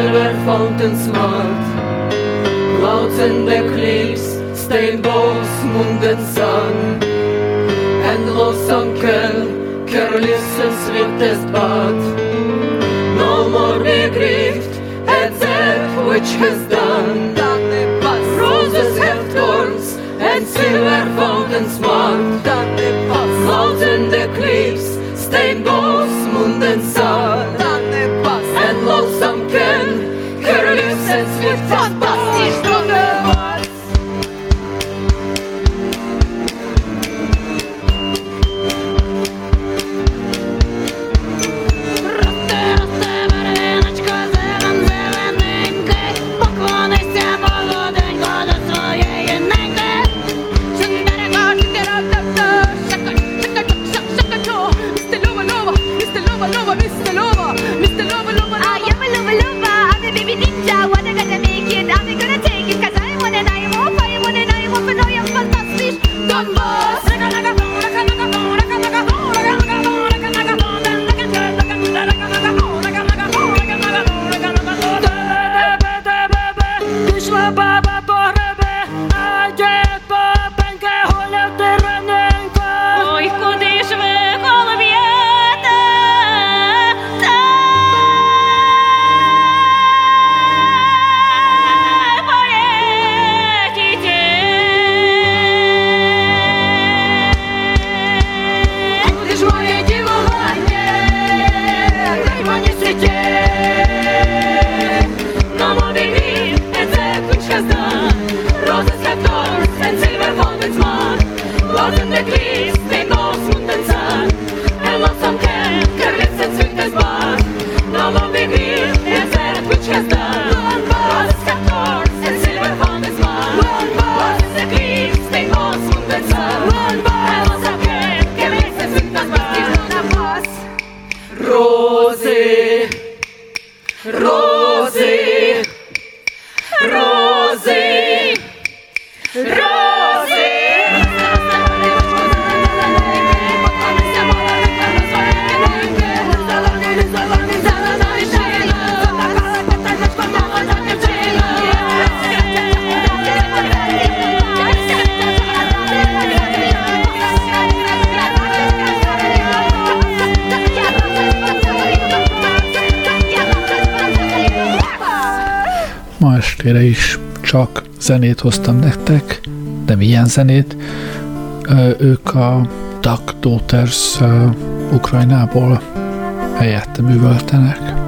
silver fountain smart. Clouds and black cliffs stain both moon and sun. And lost uncle, careless and sweetest but no more be grieved at that which has done. Roses have thorns and silver fountain smart. Zenét hoztam nektek, de milyen zenét? Ők a Duck Daughters Ukrajnából helyette művöltenek.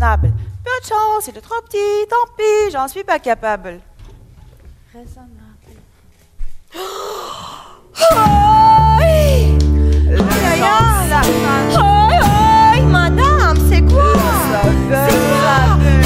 Peu de chance, il est trop petit, tant pis, j'en suis pas capable. Raisonnable. Madame, c'est quoi? C'est quoi?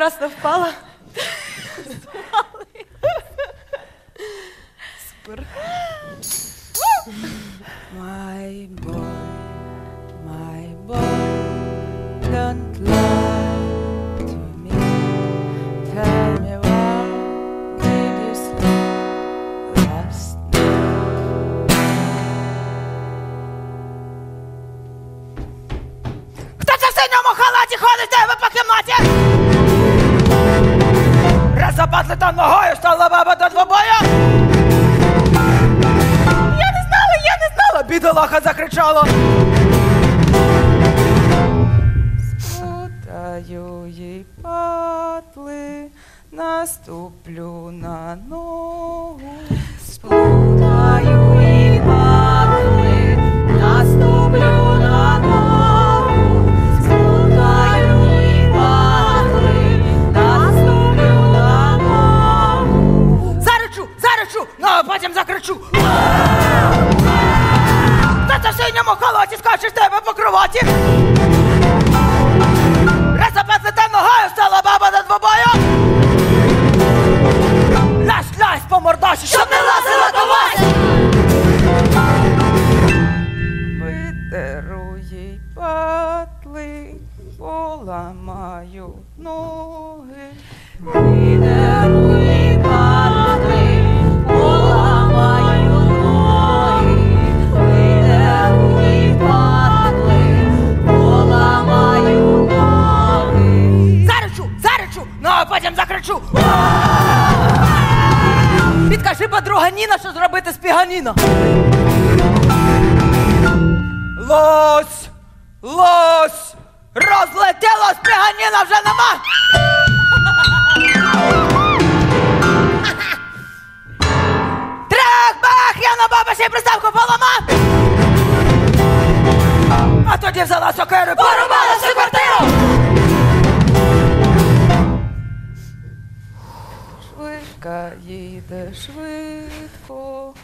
прекрасно впала. Супер. My boy. Все, спіганіла вже нема. Трек, бах, я на бабусі приставку полама. А тоді взяла сокиру, порубала всю квартиру. Швидка їде швидко,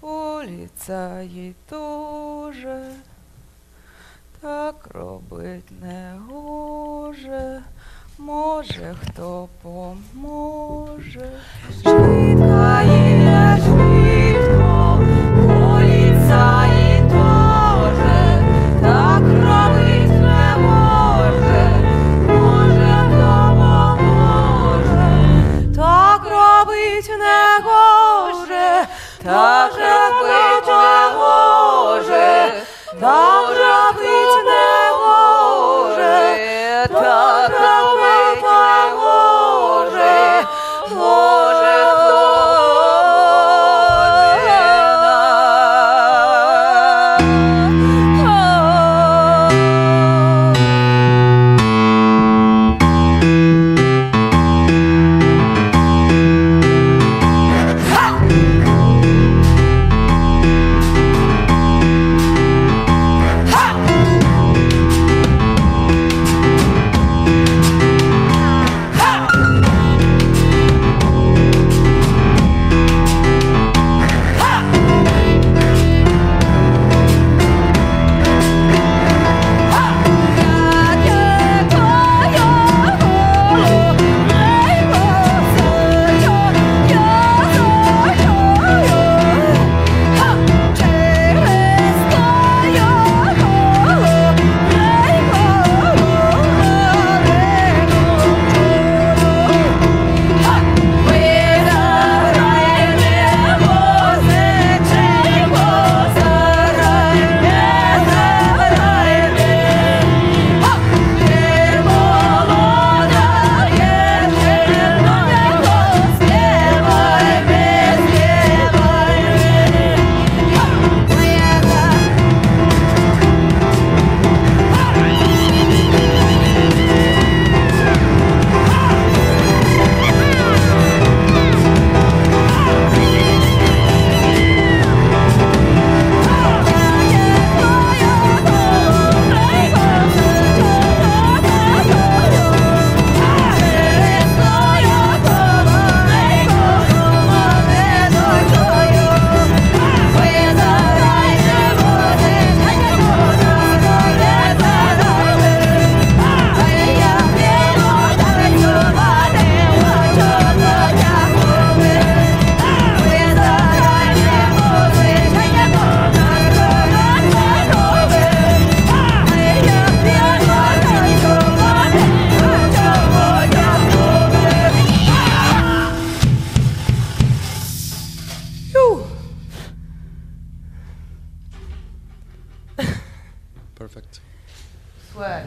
поліцаї дуже так робить не гоже, може хто поможе. Швидка є швидко, поліцай. Perfect. Swag.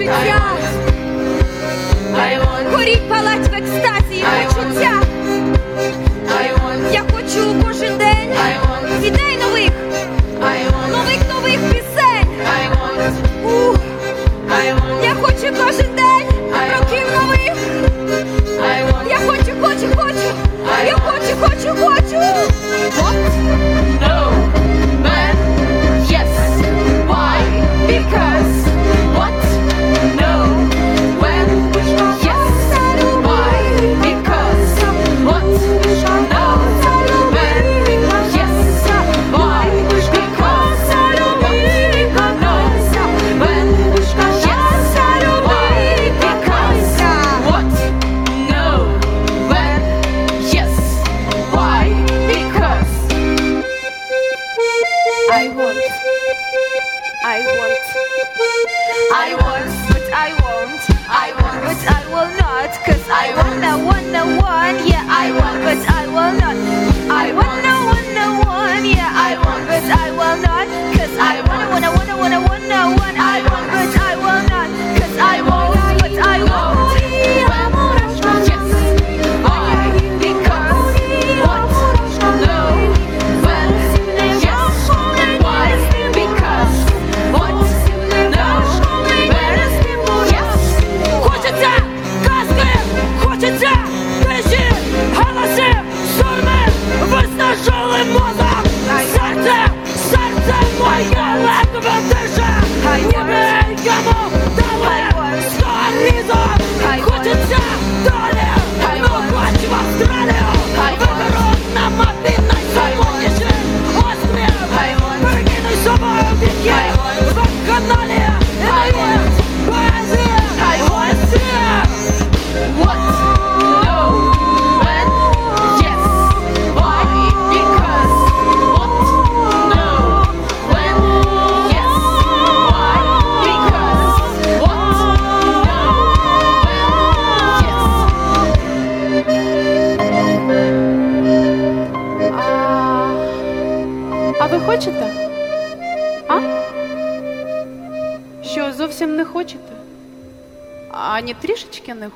життя, горіть палать в екстазі почуття.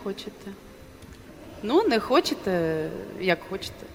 хочете. Ну, не хочете, як хочете.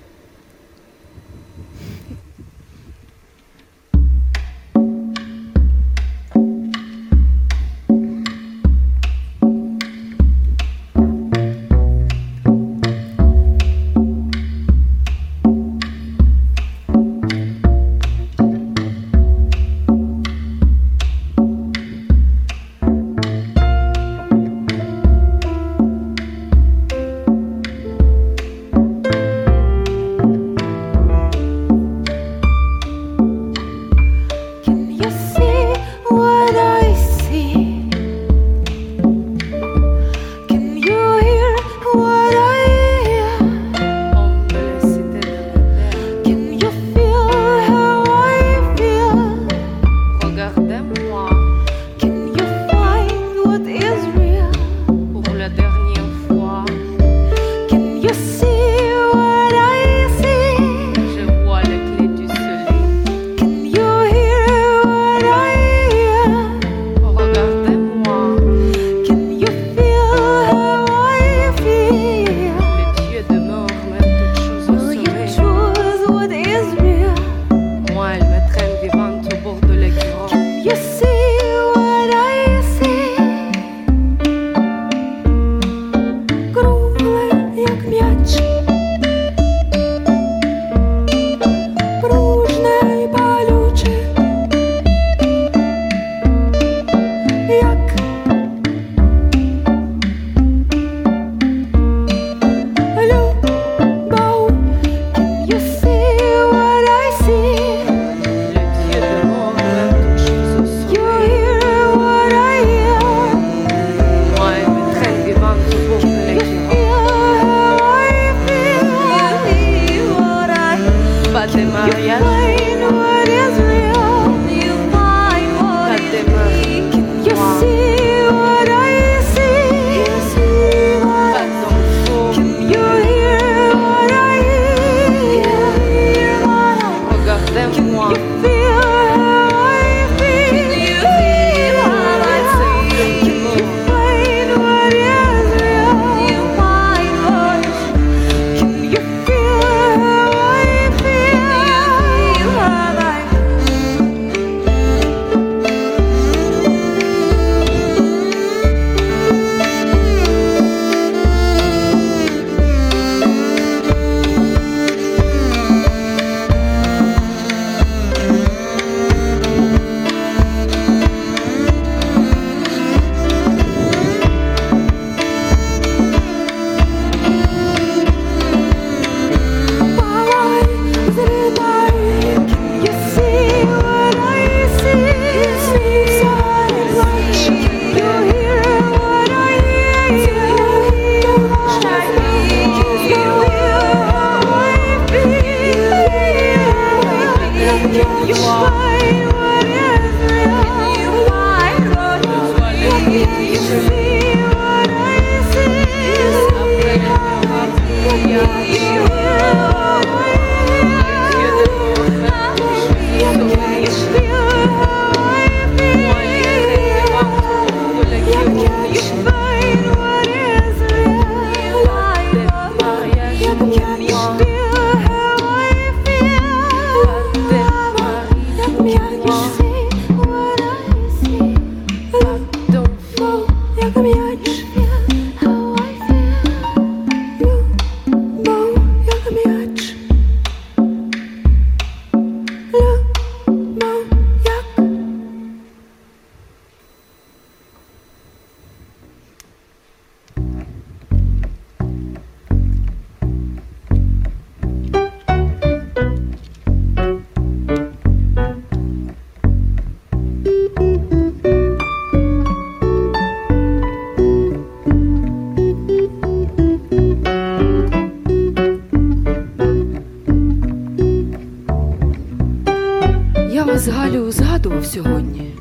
якраз Галю згадував сьогодні.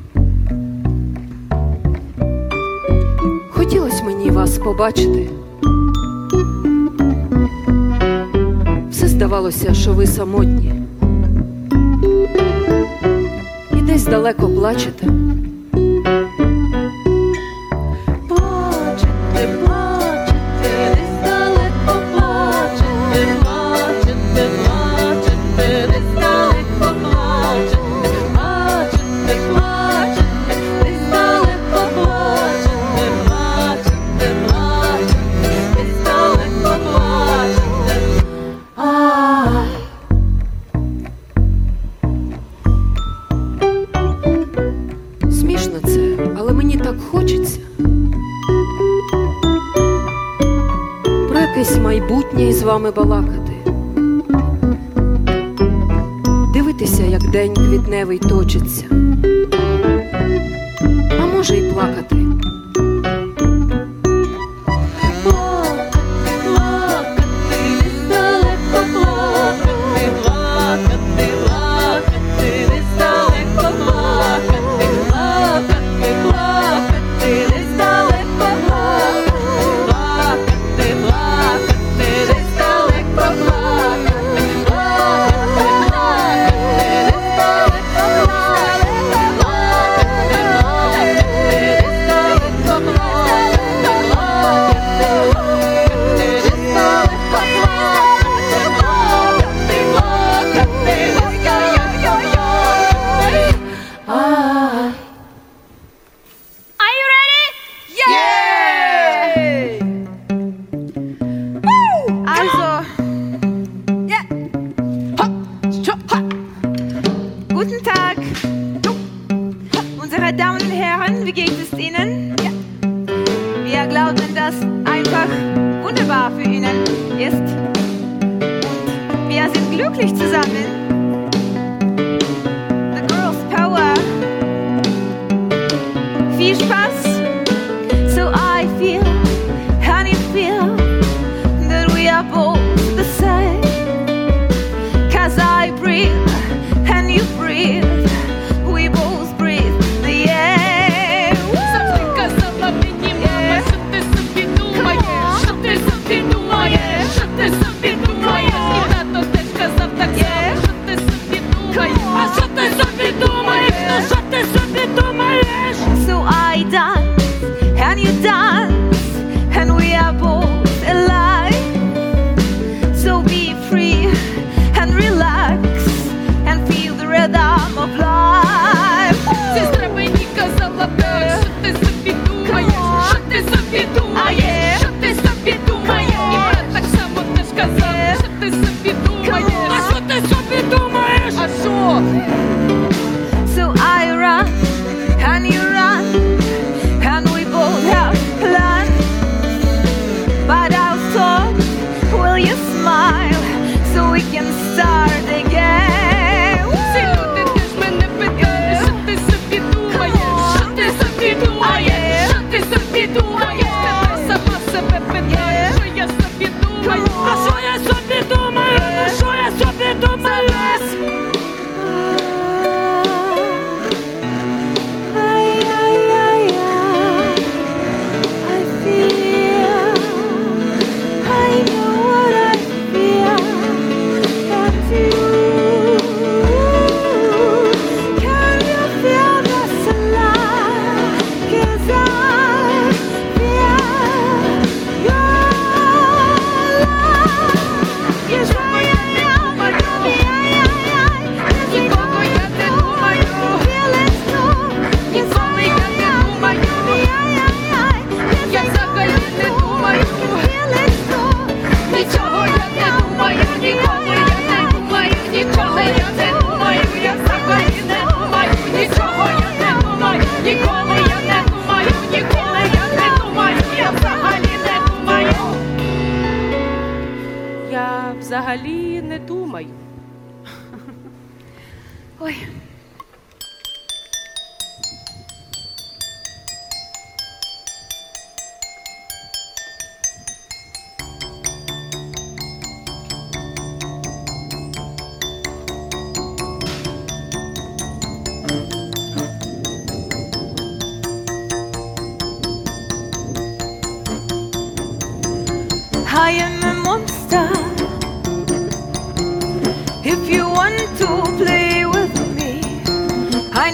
Хотілося мені вас побачити. Все здавалося, що ви самотні. І десь далеко плачете.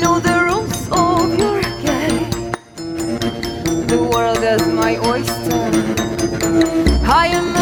know the rules of your game. The world is my oyster. I am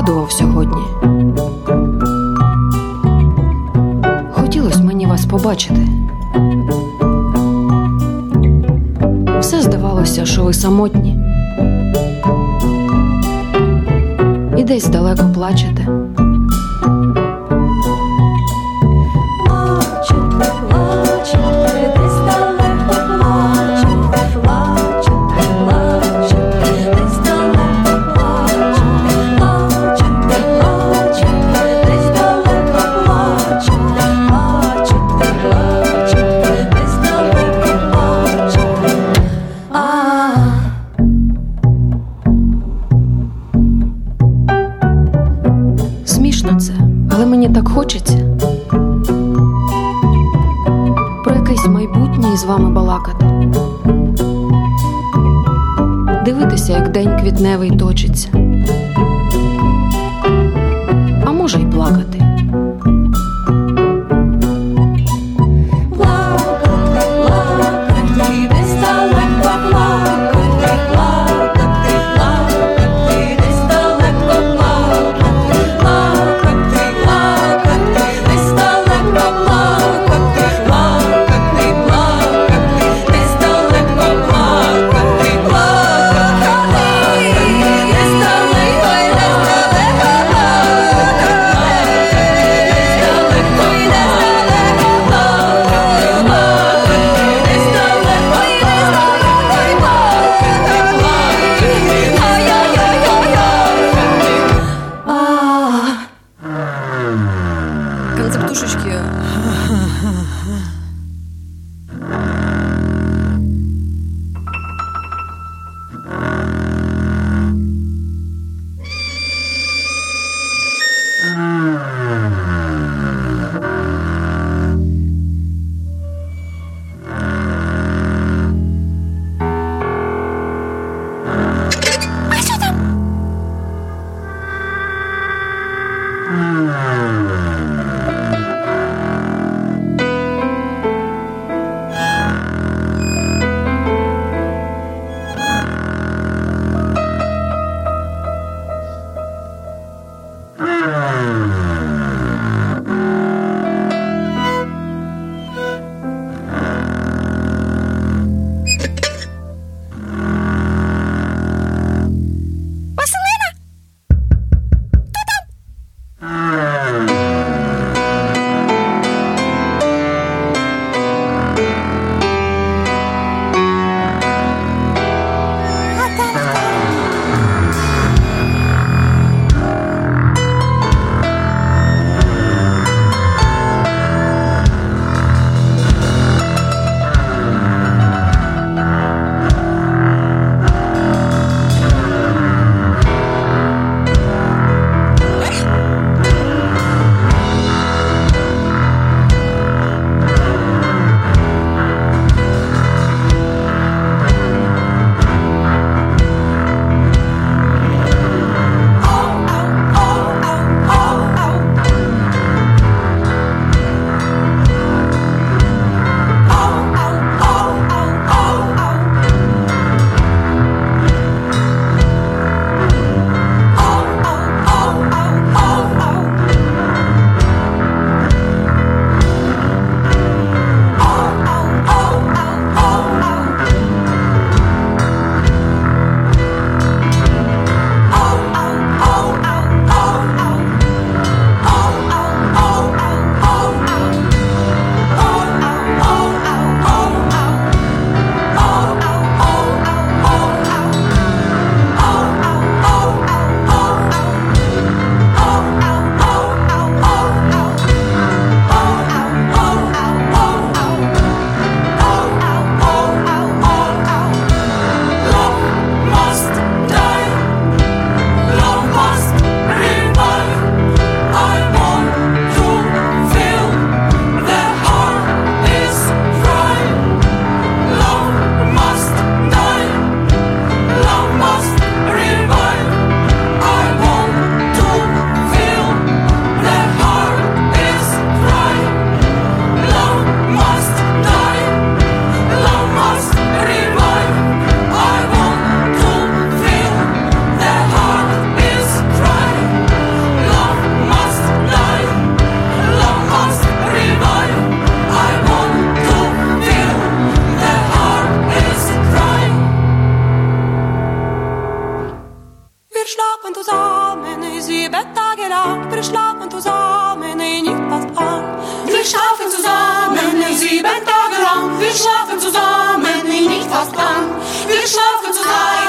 згадував сьогодні. Хотілося мені вас побачити. Все здавалося, що ви самотні. І десь далеко плачете. тижневий точиться. Bett tagelang, wir schlafen zusammen, ich nicht was an. Wir schlafen zusammen, nee, sieben Tage lang, wir schlafen zusammen, ich nicht was an. Wir schlafen zusammen.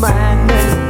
my name.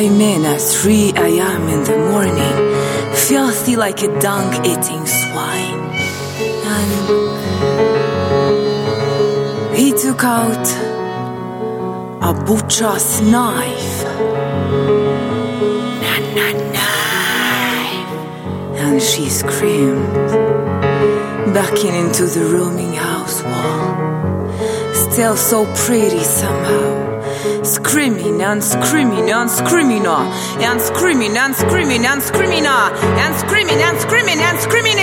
came in at 3 a.m. in the morning, filthy like a dung eating swine. And he took out a butcher's knife. Knife. And she screamed, backing into the rooming house wall. Still so pretty somehow. Screaming uh, and screaming and screaming and screaming uh, and screaming and screaming and screaming and screaming and screaming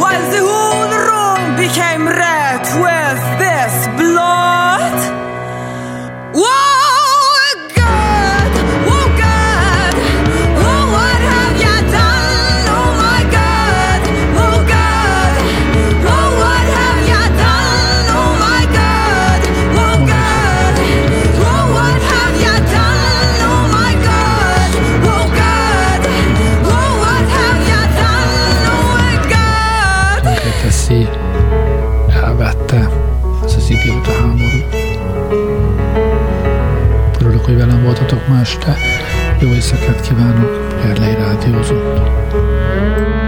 while the whole room became red with this blood. Whoa! Este. Jó éjszakát kívánok, Gerlei Rádiózott.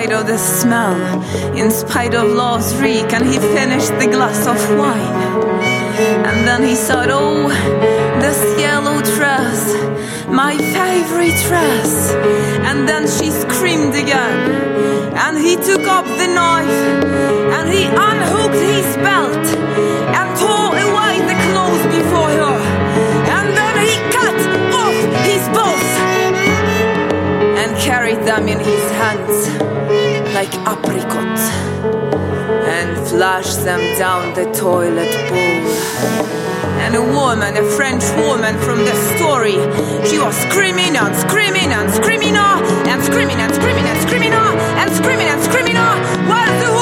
Spite of the smell, in spite of love's reek, and he finished the glass of wine. And then he said, Oh, this yellow dress, my favorite dress. And then she screamed again. And he took up the knife and he unhooked his belt carried them in his hands like apricots and flushed them down the toilet bowl. And a woman, a French woman from the story, she was screaming and screaming and screaming and screaming and screaming and screaming and screaming and screaming while the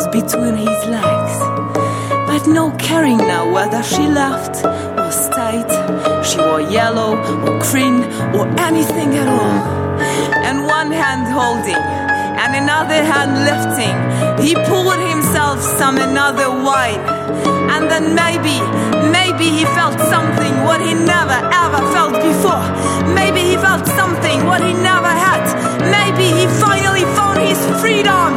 towels between his legs, but no caring now whether she laughed or stayed. She wore yellow or green or anything at all. And one hand holding and another hand lifting, he poured himself some another wine. And then maybe, maybe he felt something what he never ever felt before. Maybe he felt something what he never had. Maybe he finally found his freedom.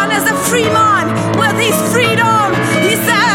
And a free man with his freedom, he said,